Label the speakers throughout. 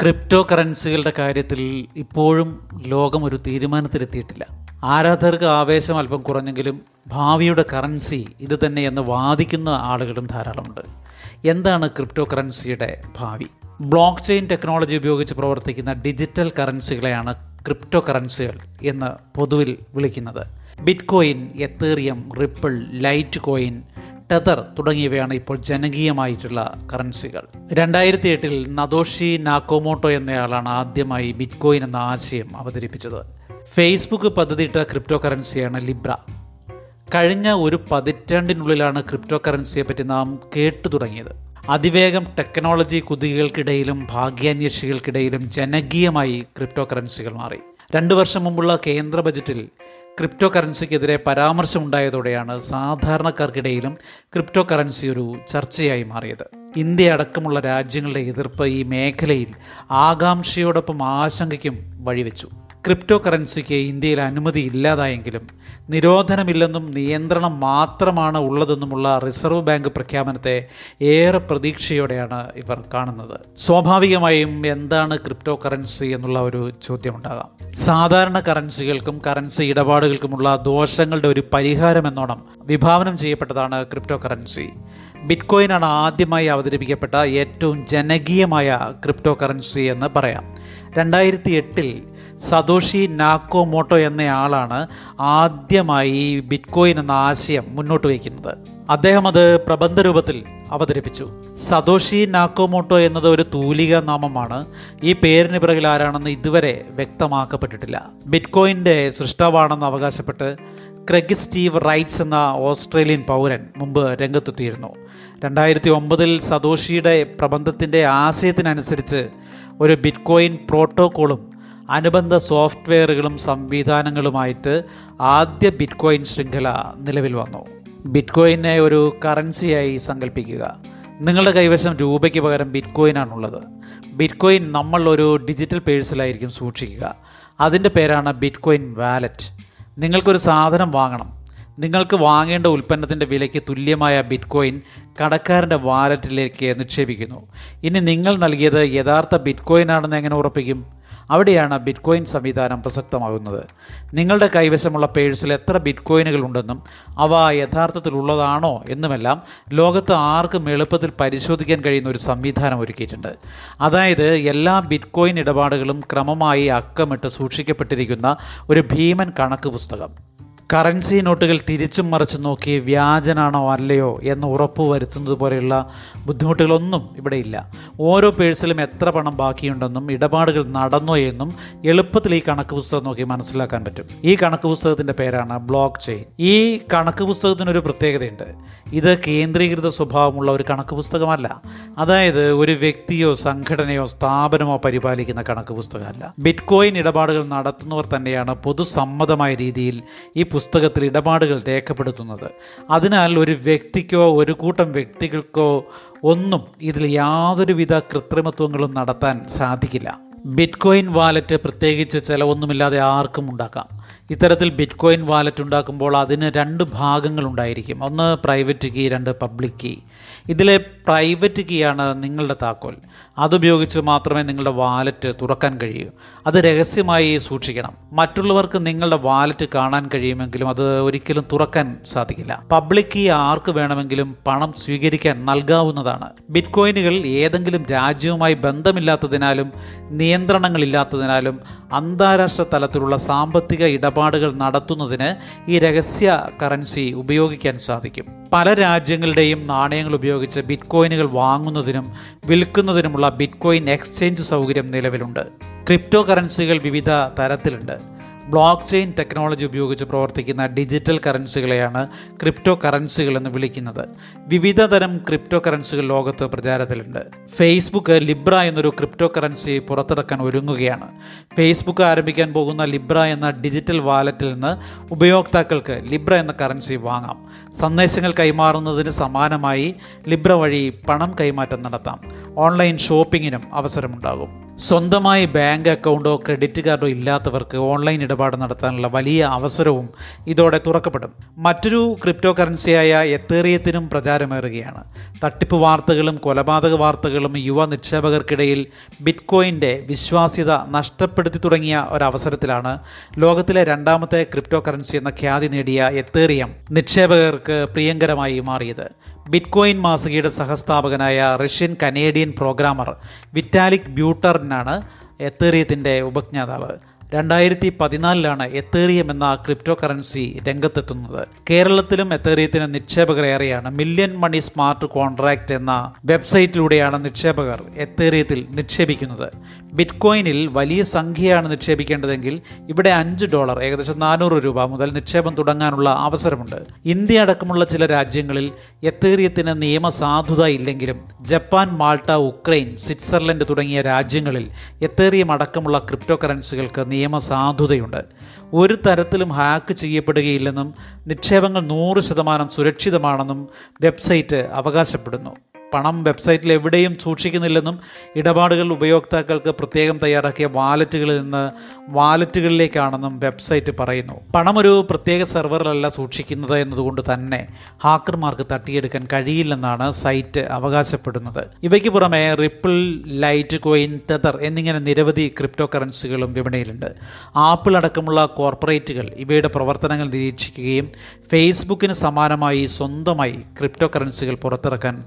Speaker 1: Crypto കറൻസികളുടെ കാര്യത്തിൽ ഇപ്പോഴും ലോകം ഒരു തീരുമാനത്തിലെത്തിയിട്ടില്ല. ആരാധകർക്ക് ആവേശം അല്പം കുറഞ്ഞെങ്കിലും ഭാവിയുടെ കറൻസി ഇത് തന്നെയെന്ന് വാദിക്കുന്ന ആളുകളും ധാരാളമുണ്ട്. എന്താണ് ക്രിപ്റ്റോ കറൻസിയുടെ ഭാവി? ബ്ലോക്ക് ചെയിൻ ടെക്നോളജി ഉപയോഗിച്ച് പ്രവർത്തിക്കുന്ന ഡിജിറ്റൽ കറൻസികളെയാണ് ക്രിപ്റ്റോ കറൻസികൾ എന്ന് പൊതുവിൽ വിളിക്കുന്നത്. Bitcoin Ethereum Ripple Litecoin Tether തുടങ്ങിയവയാണ് ഇപ്പോൾ ജനകീയമായിട്ടുള്ള കറൻസികൾ രണ്ടായിരത്തി എട്ടിൽ നദോഷി നാക്കോമോട്ടോ എന്നയാളാണ് ആദ്യമായി ബിറ്റ്കോയിൻ എന്ന ആശയം അവതരിപ്പിച്ചത്. ഫേസ്ബുക്ക് പദ്ധതിയിട്ട ക്രിപ്റ്റോ കറൻസിയാണ് ലിബ്ര കഴിഞ്ഞ ഒരു പതിറ്റാണ്ടിനുള്ളിലാണ് ക്രിപ്റ്റോ കറൻസിയെ പറ്റി നാം കേട്ടു തുടങ്ങിയത്. അതിവേഗം ടെക്നോളജി കുതികൾക്കിടയിലും ഭാഗ്യാന്വേഷികൾക്കിടയിലും ജനകീയമായി ക്രിപ്റ്റോ കറൻസികൾ മാറി. രണ്ടു വർഷം മുമ്പുള്ള കേന്ദ്ര ബജറ്റിൽ ക്രിപ്റ്റോ കറൻസിക്കെതിരെ പരാമർശമുണ്ടായതോടെയാണ് സാധാരണക്കാർക്കിടയിലും ക്രിപ്റ്റോ കറൻസി ഒരു ചർച്ചയായി മാറിയത്. ഇന്ത്യ അടക്കമുള്ള രാജ്യങ്ങളുടെ എതിർപ്പ് ഈ മേഖലയിൽ ആകാംക്ഷയോടൊപ്പം ആശങ്കയ്ക്കും വഴിവെച്ചു. ക്രിപ്റ്റോ കറൻസിക്ക് ഇന്ത്യയിൽ അനുമതി ഇല്ലാതായെങ്കിലും നിരോധനമില്ലെന്നും നിയന്ത്രണം മാത്രമാണ് ഉള്ളതെന്നുമുള്ള റിസർവ് ബാങ്ക് പ്രഖ്യാപനത്തെ ഏറെ പ്രതീക്ഷയോടെയാണ് ഇവർ കാണുന്നത്. സ്വാഭാവികമായും എന്താണ് ക്രിപ്റ്റോ കറൻസി എന്നുള്ള ഒരു ചോദ്യമുണ്ടാകാം. സാധാരണ കറൻസികൾക്കും കറൻസി ഇടപാടുകൾക്കുമുള്ള ദോഷങ്ങളുടെ ഒരു പരിഹാരം എന്നോണം വിഭാവനം ചെയ്യപ്പെട്ടതാണ് ക്രിപ്റ്റോ കറൻസി ബിറ്റ്കോയിൻ ആണ് ആദ്യമായി അവതരിപ്പിക്കപ്പെട്ട ഏറ്റവും ജനകീയമായ ക്രിപ്റ്റോ കറൻസി എന്ന് പറയാം. രണ്ടായിരത്തി എട്ടിൽ സതോഷി നാക്കോമോട്ടോ എന്നയാളാണ് ആദ്യമായി ബിറ്റ്കോയിൻ എന്ന ആശയം മുന്നോട്ട് വയ്ക്കുന്നത്. അദ്ദേഹം അത് പ്രബന്ധ രൂപത്തിൽ അവതരിപ്പിച്ചു. സതോഷി നാക്കോമോട്ടോ എന്നത് ഒരു തൂലിക നാമമാണ്. ഈ പേരിന് പിറകിൽ ആരാണെന്ന് ഇതുവരെ വ്യക്തമാക്കപ്പെട്ടിട്ടില്ല. ബിറ്റ്കോയിന്റെ സൃഷ്ടാവാണെന്ന് അവകാശപ്പെട്ട് ക്രെഗ് സ്റ്റീവ് റൈറ്റ്സ് എന്ന ഓസ്ട്രേലിയൻ പൗരൻ മുമ്പ് രംഗത്തെത്തിയിരുന്നു. രണ്ടായിരത്തി ഒമ്പതിൽ സതോഷിയുടെ പ്രബന്ധത്തിന്റെ ആശയത്തിനനുസരിച്ച് ഒരു ബിറ്റ്കോയിൻ പ്രോട്ടോക്കോളും അനുബന്ധ സോഫ്റ്റ്വെയറുകളും സംവിധാനങ്ങളുമായിട്ട് ആദ്യ ബിറ്റ്കോയിൻ ശൃംഖല നിലവിൽ വന്നു. ബിറ്റ്കോയിനെ ഒരു കറൻസിയായി സങ്കല്പിക്കുക നിങ്ങളുടെ കൈവശം രൂപയ്ക്ക് പകരം ബിറ്റ്കോയിനാണുള്ളത്. ബിറ്റ്കോയിൻ നമ്മൾ ഒരു ഡിജിറ്റൽ പേഴ്സിലായിരിക്കും സൂക്ഷിക്കുക. അതിന്റെ പേരാണ് ബിറ്റ്കോയിൻ വാലറ്റ്. നിങ്ങൾക്കൊരു സാധനം വാങ്ങണം. നിങ്ങൾക്ക് വാങ്ങേണ്ട ഉൽപ്പന്നത്തിന്റെ വിലയ്ക്ക് തുല്യമായ ബിറ്റ്കോയിൻ കടക്കാരന്റെ വാലറ്റിലേക്ക് നിക്ഷേപിക്കുന്നു. ഇനി നിങ്ങൾ നൽകിയത് യഥാർത്ഥ ബിറ്റ്കോയിൻ ആണെന്ന് എങ്ങനെ ഉറപ്പിക്കും? അവിടെയാണ് ബിറ്റ്കോയിൻ സംവിധാനം പ്രസക്തമാകുന്നത്. നിങ്ങളുടെ കൈവശമുള്ള പേഴ്സിൽ എത്ര ബിറ്റ്കോയിനുകൾ ഉണ്ടെന്നും അവ യഥാർത്ഥത്തിലുള്ളതാണോ എന്നുമെല്ലാം ലോകത്ത് ആർക്കും എളുപ്പത്തിൽ പരിശോധിക്കാൻ കഴിയുന്ന ഒരു സംവിധാനം ഒരുക്കിയിട്ടുണ്ട്. അതായത് എല്ലാ ബിറ്റ്കോയിൻ ഇടപാടുകളും ക്രമമായി അക്കമിട്ട് സൂക്ഷിക്കപ്പെട്ടിരിക്കുന്ന ഒരു ഭീമൻ കണക്ക് പുസ്തകം. കറൻസി നോട്ടുകൾ തിരിച്ചും മറിച്ചും നോക്കി വ്യാജനാണോ അല്ലയോ എന്ന് ഉറപ്പ് വരുത്തുന്നത് പോലെയുള്ള ബുദ്ധിമുട്ടുകളൊന്നും ഇവിടെ ഇല്ല. ഓരോ പേഴ്സിലും എത്ര പണം ബാക്കിയുണ്ടെന്നും ഇടപാടുകൾ നടന്നോ എന്നും എളുപ്പത്തിൽ ഈ കണക്ക് പുസ്തകം നോക്കി മനസ്സിലാക്കാൻ പറ്റും. ഈ കണക്ക് പുസ്തകത്തിന്റെ പേരാണ് ബ്ലോക്ക് ചെയിൻ. ഈ കണക്ക് പുസ്തകത്തിനൊരു പ്രത്യേകതയുണ്ട്. ഇത് കേന്ദ്രീകൃത സ്വഭാവമുള്ള ഒരു കണക്ക് പുസ്തകമല്ല. അതായത് ഒരു വ്യക്തിയോ സംഘടനയോ സ്ഥാപനമോ പരിപാലിക്കുന്ന കണക്ക് പുസ്തകമല്ല. ബിറ്റ്കോയിൻ ഇടപാടുകൾ നടത്തുന്നവർ തന്നെയാണ് പൊതുസമ്മതമായ രീതിയിൽ ഈ പുസ്തകത്തിൽ ഇടപാടുകൾ രേഖപ്പെടുത്തുന്നത്. അതിനാൽ ഒരു വ്യക്തിക്കോ ഒരു കൂട്ടം വ്യക്തികൾക്കോ ഒന്നും ഇതിൽ യാതൊരുവിധ കൃത്രിമത്വങ്ങളും നടത്താൻ സാധിക്കില്ല. ബിറ്റ്കോയിൻ വാലറ്റ് പ്രത്യേകിച്ച് ചിലവൊന്നുമില്ലാതെ ആർക്കും ഉണ്ടാക്കാം. ഇത്തരത്തിൽ ബിറ്റ് കോയിൻ വാലറ്റ് ഉണ്ടാക്കുമ്പോൾ അതിന് രണ്ട് ഭാഗങ്ങൾ ഉണ്ടായിരിക്കും ഒന്ന് പ്രൈവറ്റ് കീ രണ്ട് പബ്ലിക് കീ ഇതിലെ പ്രൈവറ്റ് കീയാണ് നിങ്ങളുടെ താക്കോൽ. അതുപയോഗിച്ച് മാത്രമേ നിങ്ങളുടെ വാലറ്റ് തുറക്കാൻ കഴിയൂ. അത് രഹസ്യമായി സൂക്ഷിക്കണം. മറ്റുള്ളവർക്ക് നിങ്ങളുടെ വാലറ്റ് കാണാൻ കഴിയുമെങ്കിലും അത് ഒരിക്കലും തുറക്കാൻ സാധിക്കില്ല. പബ്ലിക് കീ ആർക്ക് വേണമെങ്കിലും പണം സ്വീകരിക്കാൻ നൽകാവുന്നതാണ്. ബിറ്റ് കോയിനുകൾ ഏതെങ്കിലും രാജ്യവുമായി ബന്ധമില്ലാത്തതിനാലും നിയന്ത്രണങ്ങളില്ലാത്തതിനാലും അന്താരാഷ്ട്ര തലത്തിലുള്ള സാമ്പത്തിക ഇടപാടുകൾ നടത്തുന്നതിന് ഈ രഹസ്യ കറൻസി ഉപയോഗിക്കാൻ സാധിക്കും. പല രാജ്യങ്ങളുടെയും നാണയങ്ങൾ ഉപയോഗിച്ച് ബിറ്റ്കോയിനുകൾ വാങ്ങുന്നതിനും വിൽക്കുന്നതിനുമുള്ള ബിറ്റ്കോയിൻ എക്സ്ചേഞ്ച് സൗകര്യം നിലവിലുണ്ട്. ക്രിപ്റ്റോ കറൻസികൾ വിവിധ തരത്തിലുണ്ട്. ബ്ലോക്ക് ചെയിൻ ടെക്നോളജി ഉപയോഗിച്ച് പ്രവർത്തിക്കുന്ന ഡിജിറ്റൽ കറൻസികളെയാണ് ക്രിപ്റ്റോ കറൻസികൾ എന്ന് വിളിക്കുന്നത്. വിവിധ തരം ക്രിപ്റ്റോ കറൻസികൾ ലോകത്ത് പ്രചാരത്തിലുണ്ട്. ഫേസ്ബുക്ക് ലിബ്ര എന്നൊരു ക്രിപ്റ്റോ കറൻസി പുറത്തിറക്കാൻ ഒരുങ്ങുകയാണ്. ഫേസ്ബുക്ക് ആരംഭിക്കാൻ പോകുന്ന ലിബ്ര എന്ന ഡിജിറ്റൽ വാലറ്റിൽ നിന്ന് ഉപയോക്താക്കൾക്ക് ലിബ്ര എന്ന കറൻസി വാങ്ങാം. സന്ദേശങ്ങൾ കൈമാറുന്നതിന് സമാനമായി ലിബ്ര വഴി പണം കൈമാറ്റം നടത്താം. ഓൺലൈൻ ഷോപ്പിങ്ങിനും അവസരമുണ്ടാകും. സ്വന്തമായി ബാങ്ക് അക്കൗണ്ടോ ക്രെഡിറ്റ് കാർഡോ ഇല്ലാത്തവർക്ക് ഓൺലൈൻ ഇടപാട് നടത്താനുള്ള വലിയ അവസരവും ഇതോടെ തുറക്കപ്പെടും. മറ്റൊരു ക്രിപ്റ്റോ കറൻസിയായ എത്തേറിയത്തിനും പ്രചാരമേറുകയാണ്. തട്ടിപ്പ് വാർത്തകളും കൊലപാതക വാർത്തകളും യുവ നിക്ഷേപകർക്കിടയിൽ ബിറ്റ്കോയിന്റെ വിശ്വാസ്യത നഷ്ടപ്പെടുത്തി തുടങ്ങിയ ഒരവസരത്തിലാണ് ലോകത്തിലെ രണ്ടാമത്തെ ക്രിപ്റ്റോ കറൻസി എന്ന ഖ്യാതി നേടിയ എത്തേറിയം നിക്ഷേപകർക്ക് പ്രിയങ്കരമായി മാറിയത്. ബിറ്റ്കോയിൻ മാസികയുടെ സഹസ്ഥാപകനായ റഷ്യൻ കനേഡിയൻ പ്രോഗ്രാമർ വിറ്റാലിക് ബ്യൂട്ടറിനാണ് എത്തേറിയത്തിന്റെ ഉപജ്ഞാതാവ്. രണ്ടായിരത്തി പതിനാലിലാണ് എത്തേറിയം എന്ന ക്രിപ്റ്റോ കറൻസി രംഗത്തെത്തുന്നത്. കേരളത്തിലും എത്തേറിയത്തിന് നിക്ഷേപകരേറെയാണ്. മില്യൺ മണി സ്മാർട്ട് കോൺട്രാക്ട് എന്ന വെബ്സൈറ്റിലൂടെയാണ് നിക്ഷേപകർ എത്തേറിയത്തിൽ നിക്ഷേപിക്കുന്നത്. ബിറ്റ്കോയിനിൽ വലിയ സംഖ്യയാണ് നിക്ഷേപിക്കേണ്ടതെങ്കിൽ ഇവിടെ അഞ്ച് ഡോളർ ഏകദേശം നാനൂറ് രൂപ മുതൽ നിക്ഷേപം തുടങ്ങാനുള്ള അവസരമുണ്ട്. ഇന്ത്യ അടക്കമുള്ള ചില രാജ്യങ്ങളിൽ എത്തേറിയത്തിന് നിയമസാധുത ഇല്ലെങ്കിലും ജപ്പാൻ മാൾട്ട ഉക്രൈൻ സ്വിറ്റ്സർലൻഡ് തുടങ്ങിയ രാജ്യങ്ങളിൽ എത്തേറിയം അടക്കമുള്ള ക്രിപ്റ്റോ കറൻസികൾക്ക് നിയമസാധുതയുണ്ട് ഒരു തരത്തിലും ഹാക്ക് ചെയ്യപ്പെടുകയില്ലെന്നും നിക്ഷേപങ്ങൾ നൂറ് ശതമാനം സുരക്ഷിതമാണെന്നും വെബ്സൈറ്റ് അവകാശപ്പെടുന്നു. പണം വെബ്സൈറ്റിൽ എവിടെയും സൂക്ഷിക്കുന്നില്ലെന്നും ഇടപാടുകൾ ഉപയോക്താക്കൾക്ക് പ്രത്യേകം തയ്യാറാക്കിയ വാലറ്റുകളിൽ നിന്ന് വാലറ്റുകളിലേക്കാണെന്നും വെബ്സൈറ്റ് പറയുന്നു. പണം ഒരു പ്രത്യേക സെർവറിലല്ല സൂക്ഷിക്കുന്നത് എന്നതുകൊണ്ട് തന്നെ ഹാക്കർമാർക്ക് തട്ടിയെടുക്കാൻ കഴിയില്ലെന്നാണ് സൈറ്റ് അവകാശപ്പെടുന്നത്. ഇവയ്ക്ക് പുറമെ റിപ്പിൾ ലൈറ്റ് കോയിൻ ടെതർ എന്നിങ്ങനെ നിരവധി ക്രിപ്റ്റോ കറൻസികളും വിപണിയിലുണ്ട്. ആപ്പിൾ അടക്കമുള്ള കോർപ്പറേറ്റുകൾ ഇവയുടെ പ്രവർത്തനങ്ങൾ നിരീക്ഷിക്കുകയും ഫേസ്ബുക്കിന് സമാനമായി സ്വന്തമായി ക്രിപ്റ്റോ കറൻസികൾ പുറത്തിറക്കാൻ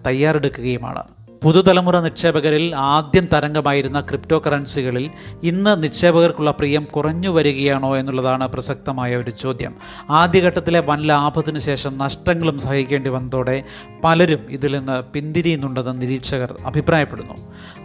Speaker 1: തയ്യാറെടുക്കുകയുമാണ് പുതുതലമുറ നിക്ഷേപകരിൽ ആദ്യം തരംഗമായിരുന്ന ക്രിപ്റ്റോ കറൻസികളിൽ ഇന്ന് നിക്ഷേപകർക്കുള്ള പ്രിയം കുറഞ്ഞു വരികയാണോ എന്നുള്ളതാണ് പ്രസക്തമായ ഒരു ചോദ്യം. ആദ്യഘട്ടത്തിലെ വൻ ലാഭത്തിനു ശേഷം നഷ്ടങ്ങളും സഹിക്കേണ്ടി വന്നതോടെ പലരും ഇതിൽ നിന്ന് പിന്തിരിയുന്നുണ്ടെന്ന് നിരീക്ഷകർ അഭിപ്രായപ്പെടുന്നു.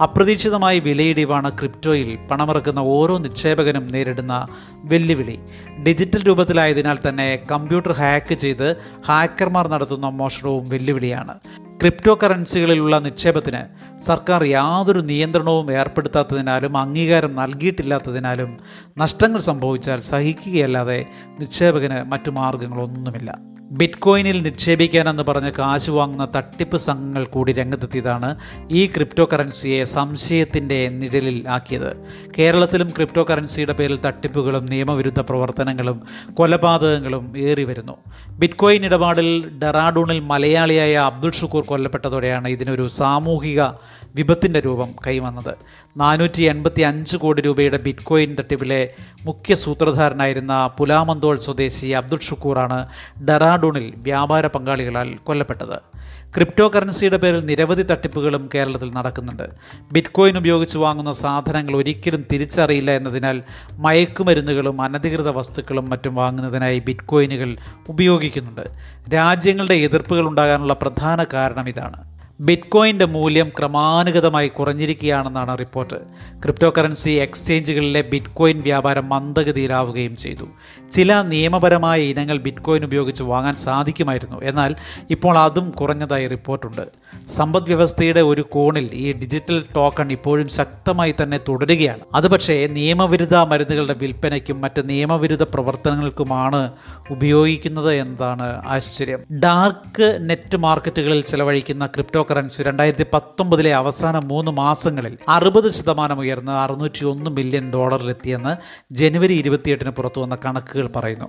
Speaker 1: അപ്രതീക്ഷിതമായി വിലയിടിവാണ് ക്രിപ്റ്റോയിൽ പണമിറക്കുന്ന ഓരോ നിക്ഷേപകനും നേരിടുന്ന വെല്ലുവിളി. ഡിജിറ്റൽ രൂപത്തിലായതിനാൽ തന്നെ കമ്പ്യൂട്ടർ ഹാക്ക് ചെയ്ത് ഹാക്കർമാർ നടത്തുന്ന മോഷണവും വെല്ലുവിളിയാണ്. ക്രിപ്റ്റോ കറൻസികളിലുള്ള നിക്ഷേപത്തിന് സർക്കാർ യാതൊരു നിയന്ത്രണവും ഏർപ്പെടുത്താത്തതിനാലും അംഗീകാരം നൽകിയിട്ടില്ലാത്തതിനാലും നഷ്ടങ്ങൾ സംഭവിച്ചാൽ സഹിക്കുകയല്ലാതെ നിക്ഷേപകന് മറ്റു മാർഗങ്ങളൊന്നുമില്ല. ബിറ്റ്കോയിനിൽ നിക്ഷേപിക്കാനെന്ന് പറഞ്ഞ് കാശ് വാങ്ങുന്ന തട്ടിപ്പ് സംഘങ്ങൾ കൂടി രംഗത്തെത്തിയതാണ് ഈ ക്രിപ്റ്റോ കറൻസിയെ സംശയത്തിന്റെ നിഴലിൽ ആക്കിയത്. കേരളത്തിലും ക്രിപ്റ്റോ കറൻസിയുടെ പേരിൽ തട്ടിപ്പുകളും നിയമവിരുദ്ധ പ്രവർത്തനങ്ങളും കൊലപാതകങ്ങളും ഏറി വരുന്നു. ബിറ്റ്കോയിൻ ഇടപാടിൽ ഡെറാഡൂണിൽ മലയാളിയായ അബ്ദുൾ ഷുക്കൂർ കൊല്ലപ്പെട്ടതോടെയാണ് ഇതിനൊരു സാമൂഹിക വിപത്തിന്റെ രൂപം കൈവന്നത്. നാനൂറ്റി എൺപത്തി അഞ്ച് കോടി രൂപയുടെ ബിറ്റ്കോയിൻ തട്ടിപ്പിലെ മുഖ്യ സൂത്രധാരനായിരുന്ന പുലാമന്തോൾ സ്വദേശി അബ്ദുൾ ഷുക്കൂറാണ് ഡെറാഡൂണിൽ വ്യാപാര പങ്കാളികളാൽ കൊല്ലപ്പെട്ടത്. ക്രിപ്റ്റോ കറൻസിയുടെ പേരിൽ നിരവധി തട്ടിപ്പുകളും കേരളത്തിൽ നടക്കുന്നുണ്ട്. ബിറ്റ്കോയിൻ ഉപയോഗിച്ച് വാങ്ങുന്ന സാധനങ്ങൾ ഒരിക്കലും തിരിച്ചറിയില്ല എന്നതിനാൽ മയക്കുമരുന്നുകളും അനധികൃത വസ്തുക്കളും മറ്റും വാങ്ങുന്നതിനായി ബിറ്റ്കോയിനുകൾ ഉപയോഗിക്കുന്നുണ്ട്. രാജ്യങ്ങളുടെ എതിർപ്പുകൾ ഉണ്ടാകാനുള്ള പ്രധാന കാരണം ഇതാണ്. ബിറ്റ്കോയിന്റെ മൂല്യം ക്രമാനുഗതമായി കുറഞ്ഞിരിക്കുകയാണെന്നാണ് റിപ്പോർട്ട്. ക്രിപ്റ്റോ കറൻസി എക്സ്ചേഞ്ചുകളിലെ ബിറ്റ്കോയിൻ വ്യാപാരം മന്ദഗതിയിലാവുകയും ചെയ്തു. ചില നിയമപരമായ ഇനങ്ങൾ ബിറ്റ്കോയിൻ ഉപയോഗിച്ച് വാങ്ങാൻ സാധിക്കുമായിരുന്നു. എന്നാൽ ഇപ്പോൾ അതും കുറഞ്ഞതായി റിപ്പോർട്ടുണ്ട്. സമ്പദ് വ്യവസ്ഥയുടെ ഒരു കോണിൽ ഈ ഡിജിറ്റൽ ടോക്കൺ ഇപ്പോഴും ശക്തമായി തന്നെ തുടരുകയാണ്. അതുപക്ഷേ നിയമവിരുദ്ധ മരുന്നുകളുടെ വിൽപ്പനയ്ക്കും മറ്റ് നിയമവിരുദ്ധ പ്രവർത്തനങ്ങൾക്കുമാണ് ഉപയോഗിക്കുന്നത് എന്നതാണ് ആശ്ചര്യം. ഡാർക്ക് നെറ്റ് മാർക്കറ്റുകളിൽ ചെലവഴിക്കുന്ന ക്രിപ്റ്റോ കറൻസി രണ്ടായിരത്തി പത്തൊമ്പതിലെ അവസാന മൂന്ന് മാസങ്ങളിൽ അറുപത് ശതമാനം ഉയർന്ന് അറുന്നൂറ്റി ഒന്ന് മില്യൺ ഡോളറിലെത്തിയെന്ന് ജനുവരി ഇരുപത്തിയെട്ടിന് പുറത്തു വന്ന കണക്കുകൾ പറയുന്നു.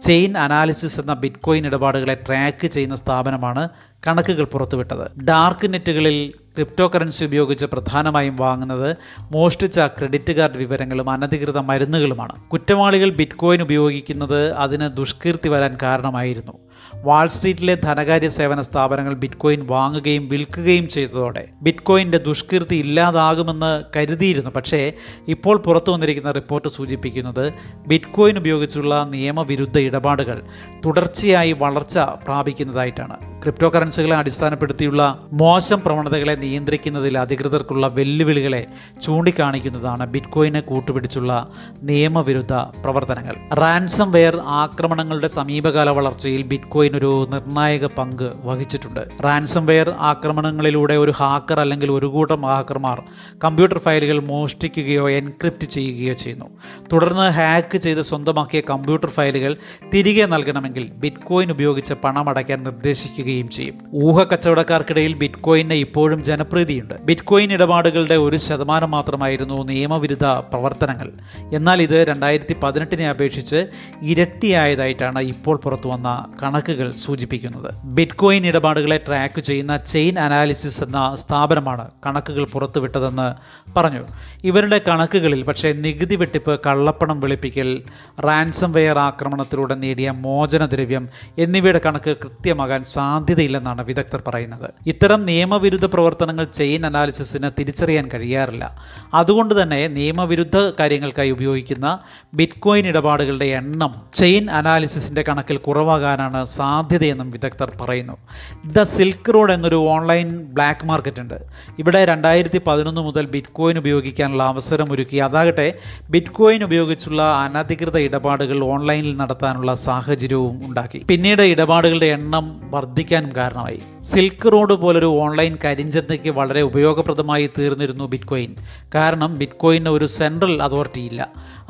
Speaker 1: ചെയിൻ അനാലിസിസ് എന്ന ബിറ്റ്കോയിൻ ഇടപാടുകളെ ട്രാക്ക് ചെയ്യുന്ന സ്ഥാപനമാണ് കണക്കുകൾ പുറത്തുവിട്ടത്. ഡാർക്ക് നെറ്റുകളിൽ ക്രിപ്റ്റോ കറൻസി ഉപയോഗിച്ച് പ്രധാനമായും വാങ്ങുന്നത് മോഷ്ടിച്ച ക്രെഡിറ്റ് കാർഡ് വിവരങ്ങളും അനധികൃത മരുന്നുകളുമാണ്. കുറ്റവാളികൾ ബിറ്റ്കോയിൻ ഉപയോഗിക്കുന്നത് അതിന് ദുഷ്കീർത്തി വരാൻ കാരണമായിരുന്നു. വാൾസ്ട്രീറ്റിലെ ധനകാര്യ സേവന സ്ഥാപനങ്ങൾ ബിറ്റ്കോയിൻ വാങ്ങുകയും വിൽക്കുകയും ചെയ്തതോടെ ബിറ്റ്കോയിന്റെ ദുഷ്കീർത്തി ഇല്ലാതാകുമെന്ന് കരുതിയിരുന്നു. പക്ഷേ ഇപ്പോൾ പുറത്തു വന്നിരിക്കുന്ന റിപ്പോർട്ട് സൂചിപ്പിക്കുന്നത് ബിറ്റ്കോയിൻ ഉപയോഗിച്ചുള്ള നിയമവിരുദ്ധ ഇടപാടുകൾ തുടർച്ചയായി വളർച്ച പ്രാപിക്കുന്നതായിട്ടാണ്. ക്രിപ്റ്റോ കറൻസികളെ അടിസ്ഥാനപ്പെടുത്തിയുള്ള മോശം പ്രവണതകളെ നിയന്ത്രിക്കുന്നതിൽ അധികൃതർക്കുള്ള വെല്ലുവിളികളെ ചൂണ്ടിക്കാണിക്കുന്നതാണ് ബിറ്റ്കോയിനെ കൂട്ടുപിടിച്ചുള്ള നിയമവിരുദ്ധ പ്രവർത്തനങ്ങൾ. റാൻസം വെയർ ആക്രമണങ്ങളുടെ സമീപകാല വളർച്ചയിൽ ബിറ്റ്കോയിൻ ഒരു നിർണായക പങ്ക് വഹിച്ചിട്ടുണ്ട്. റാൻസം വെയർ ആക്രമണങ്ങളിലൂടെ ഒരു ഹാക്കർ അല്ലെങ്കിൽ ഒരു കൂട്ടം ഹാക്കർമാർ കമ്പ്യൂട്ടർ ഫയലുകൾ മോഷ്ടിക്കുകയോ എൻക്രിപ്റ്റ് ചെയ്യുകയോ ചെയ്യുന്നു. തുടർന്ന് ഹാക്ക് ചെയ്ത് സ്വന്തമാക്കിയ കമ്പ്യൂട്ടർ ഫയലുകൾ തിരികെ നൽകണമെങ്കിൽ ബിറ്റ്കോയിൻ ഉപയോഗിച്ച് പണമടയ്ക്കാൻ നിർദ്ദേശിക്കുകയും ചെയ്യും. ഊഹ കച്ചവടക്കാർക്കിടയിൽ ബിറ്റ്കോയിനെ ഇപ്പോഴും ജനപ്രീതിയുണ്ട്. ബിറ്റ്കോയിൻ ഇടപാടുകളുടെ ഒരു ശതമാനം മാത്രമായിരുന്നു നിയമവിരുദ്ധ പ്രവർത്തനങ്ങൾ. എന്നാൽ ഇത് രണ്ടായിരത്തി പതിനെട്ടിനെ അപേക്ഷിച്ച് ഇരട്ടിയായതായിട്ടാണ് ഇപ്പോൾ പുറത്തു വന്ന കണക്കുകൾ സൂചിപ്പിക്കുന്നത്. ബിറ്റ്കോയിൻ ഇടപാടുകളെ ട്രാക്ക് ചെയ്യുന്ന ചെയിൻ അനാലിസിസ് എന്ന സ്ഥാപനമാണ് കണക്കുകൾ പുറത്തുവിട്ടതെന്ന് പറഞ്ഞു. ഇവരുടെ കണക്കുകളിൽ പക്ഷേ നികുതി വെട്ടിപ്പ് കള്ളപ്പണം വെളുപ്പിക്കൽ റാൻസം വെയർ ആക്രമണത്തിലൂടെ നേടിയ മോചനദ്രവ്യം എന്നിവയുടെ കണക്ക് കൃത്യമാകാൻ സാധ്യതയില്ലെന്നാണ് വിദഗ്ധർ പറയുന്നത്. ഇത്തരം നിയമവിരുദ്ധ പ്രവർത്തനങ്ങൾ ചെയിൻ അനാലിസിസിന് തിരിച്ചറിയാൻ കഴിയാറില്ല. അതുകൊണ്ട് തന്നെ നിയമവിരുദ്ധ കാര്യങ്ങൾക്കായി ഉപയോഗിക്കുന്ന ബിറ്റ്കോയിൻ ഇടപാടുകളുടെ എണ്ണം ചെയിൻ അനാലിസിസിന്റെ കണക്കിൽ കുറവാകാനാണ് സാധ്യതയെന്നും വിദഗ്ധർ പറയുന്നു. ദ സിൽക്ക് റോഡ് എന്നൊരു ഓൺലൈൻ ബ്ലാക്ക് മാർക്കറ്റ് ഉണ്ട് ഇവിടെ രണ്ടായിരത്തി പതിനൊന്ന് മുതൽ ബിറ്റ്കോയിൻ ഉപയോഗിക്കാനുള്ള അവസരം ഒരുക്കി. അതാകട്ടെ ബിറ്റ്കോയിൻ ഉപയോഗിച്ചുള്ള അനധികൃത ഇടപാടുകൾ ഓൺലൈനിൽ നടത്താനുള്ള സാഹചര്യവും ഉണ്ടാക്കി. പിന്നീട് ഇടപാടുകളുടെ എണ്ണം വർദ്ധിക്കാനും കാരണമായി. സിൽക്ക് റോഡ് പോലൊരു ഓൺലൈൻ കരിഞ്ചന്തയ്ക്ക് വളരെ ഉപയോഗപ്രദമായി തീർന്നിരുന്നു ബിറ്റ്കോയിൻ. കാരണം ബിറ്റ്കോയിന് ഒരു സെൻട്രൽ അതോറിറ്റി ഇല്ല.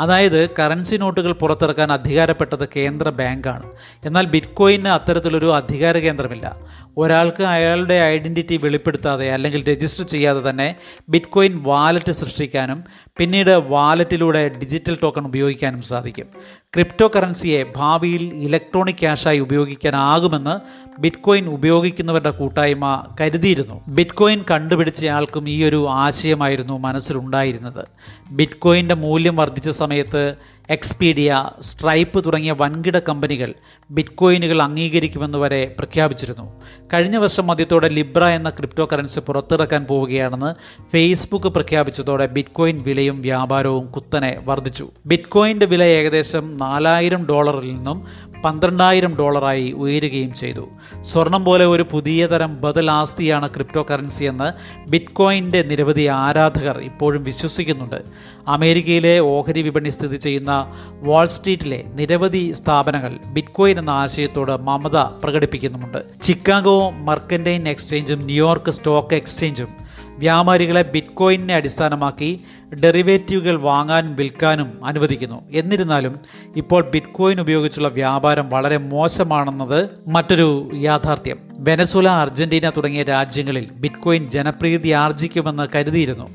Speaker 1: അതായത് കറൻസി നോട്ടുകൾ പുറത്തിറക്കാൻ അധികാരപ്പെട്ടത് കേന്ദ്ര ബാങ്കാണ്. എന്നാൽ ബിറ്റ്കോയിന് അത്തരത്തിലൊരു അധികാര കേന്ദ്രമില്ല. ഒരാൾക്ക് അയാളുടെ ഐഡന്റിറ്റി വെളിപ്പെടുത്താതെ അല്ലെങ്കിൽ രജിസ്റ്റർ ചെയ്യാതെ തന്നെ ബിറ്റ്കോയിൻ വാലറ്റ് സൃഷ്ടിക്കാനും പിന്നീട് വാലറ്റിലൂടെ ഡിജിറ്റൽ ടോക്കൺ ഉപയോഗിക്കാനും സാധിക്കും. ക്രിപ്റ്റോ കറൻസിയെ ഭാവിയിൽ ഇലക്ട്രോണിക് ക്യാഷായി ഉപയോഗിക്കാനാകുമെന്ന് ബിറ്റ്കോയിൻ ഉപയോഗിക്കുന്നവരുടെ കൂട്ടായ്മ കരുതിയിരുന്നു. ബിറ്റ്കോയിൻ കണ്ടുപിടിച്ചയാൾക്കും ഈ ഒരു ആശയമായിരുന്നു മനസ്സിലുണ്ടായിരുന്നത്. ബിറ്റ്കോയിന്റെ മൂല്യം വർദ്ധിച്ച സമയത്ത് എക്സ്പീഡിയ സ്ട്രൈപ്പ് തുടങ്ങിയ വൻകിട കമ്പനികൾ ബിറ്റ്കോയിനുകൾ അംഗീകരിക്കുമെന്ന് വരെ പ്രഖ്യാപിച്ചിരുന്നു. കഴിഞ്ഞ വർഷം മധ്യത്തോടെ ലിബ്ര എന്ന ക്രിപ്റ്റോ കറൻസി പുറത്തിറക്കാൻ പോവുകയാണെന്ന് ഫേസ്ബുക്ക് പ്രഖ്യാപിച്ചതോടെ ബിറ്റ്കോയിൻ വിലയും വ്യാപാരവും കുത്തനെ വർദ്ധിച്ചു. ബിറ്റ്കോയിന്റെ വില ഏകദേശം നാലായിരം ഡോളറിൽ നിന്നും പന്ത്രണ്ടായിരം ഡോളറായി ഉയരുകയും ചെയ്തു. സ്വർണം പോലെ ഒരു പുതിയ തരം ബദൽ ആസ്തിയാണ് ക്രിപ്റ്റോ കറൻസി എന്ന് ബിറ്റ്കോയിന്റെ നിരവധി ആരാധകർ ഇപ്പോഴും വിശ്വസിക്കുന്നുണ്ട്. അമേരിക്കയിലെ ഓഹരി വിപണി സ്ഥിതി ചെയ്യുന്ന വാൾ സ്ട്രീറ്റിലെ നിരവധി സ്ഥാപനങ്ങൾ ബിറ്റ്കോയിൻ എന്ന ആശയത്തോട് മമത പ്രകടിപ്പിക്കുന്നുമുണ്ട്. ചിക്കാഗോ മർക്കന്റൈൻ എക്സ്ചേഞ്ചും ന്യൂയോർക്ക് സ്റ്റോക്ക് എക്സ്ചേഞ്ചും വ്യാപാരികളെ ബിറ്റ്കോയിനെ അടിസ്ഥാനമാക്കി ഡെറിവേറ്റീവുകൾ വാങ്ങാനും വിൽക്കാനും അനുവദിക്കുന്നു. എന്നിരുന്നാലും ഇപ്പോൾ ബിറ്റ്കോയിൻ ഉപയോഗിച്ചുള്ള വ്യാപാരം വളരെ മോശമാണെന്നത് മറ്റൊരു യാഥാർത്ഥ്യം. വെനസുല അർജന്റീന തുടങ്ങിയ രാജ്യങ്ങളിൽ ബിറ്റ്കോയിൻ ജനപ്രീതി ആർജിക്കുമെന്ന് കരുതിയിരുന്നു.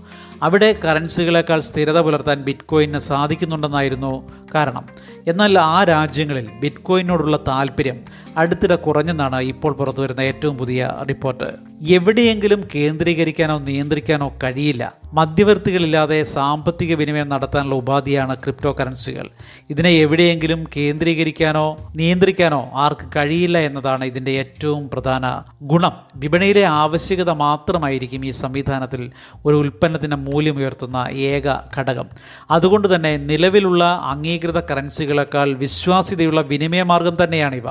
Speaker 1: അവിടെ കറൻസികളെക്കാൾ സ്ഥിരത പുലർത്താൻ ബിറ്റ്കോയിന് സാധിക്കുന്നുണ്ടെന്നായിരുന്നു കാരണം. എന്നാൽ ആ രാജ്യങ്ങളിൽ ബിറ്റ്കോയിനോടുള്ള താല്പര്യം അടുത്തിടെ കുറഞ്ഞെന്നാണ് ഇപ്പോൾ പുറത്തുവരുന്ന ഏറ്റവും പുതിയ റിപ്പോർട്ട് എവിടെയെങ്കിലും കേന്ദ്രീകരിക്കാനോ നിയന്ത്രിക്കാനോ കഴിയില്ല. മധ്യവർത്തികളില്ലാതെ സാമ്പത്തിക വിനിമയം നടത്താനുള്ള ഉപാധിയാണ് ക്രിപ്റ്റോ കറൻസികൾ ഇതിനെ എവിടെയെങ്കിലും കേന്ദ്രീകരിക്കാനോ നിയന്ത്രിക്കാനോ ആർക്ക് കഴിയില്ല എന്നതാണ് ഇതിന്റെ ഏറ്റവും പ്രധാന ഗുണം. വിപണിയിലെ ആവശ്യകത മാത്രമായിരിക്കും ഈ സംവിധാനത്തിൽ ഒരു ഉൽപ്പന്നത്തിന്റെ മൂല്യം ഉയർത്തുന്ന ഏക ഘടകം. അതുകൊണ്ട് തന്നെ നിലവിലുള്ള അംഗീകൃത കറൻസികളെക്കാൾ വിശ്വാസ്യതയുള്ള വിനിമയ മാർഗം ഇവ.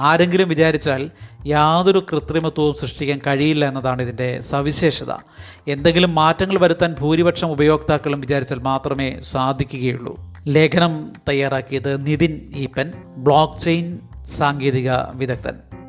Speaker 1: ആരെങ്കിലും വിചാരിച്ചാൽ യാതൊരു കൃത്രിമത്വവും സൃഷ്ടിക്കാൻ കഴിയില്ല എന്നതാണ് ഇതിന്റെ സവിശേഷത. എന്തെങ്കിലും മാറ്റങ്ങൾ വരുത്താൻ ഭൂരിപക്ഷം ഉപയോക്താക്കളും വിചാരിച്ചാൽ മാത്രമേ സാധിക്കുകയുള്ളൂ. ലേഖനം തയ്യാറാക്കിയത് നിതിൻ ഈപ്പൻ ബ്ലോക്ക് ചെയിൻ സാങ്കേതിക വിദഗ്ധൻ.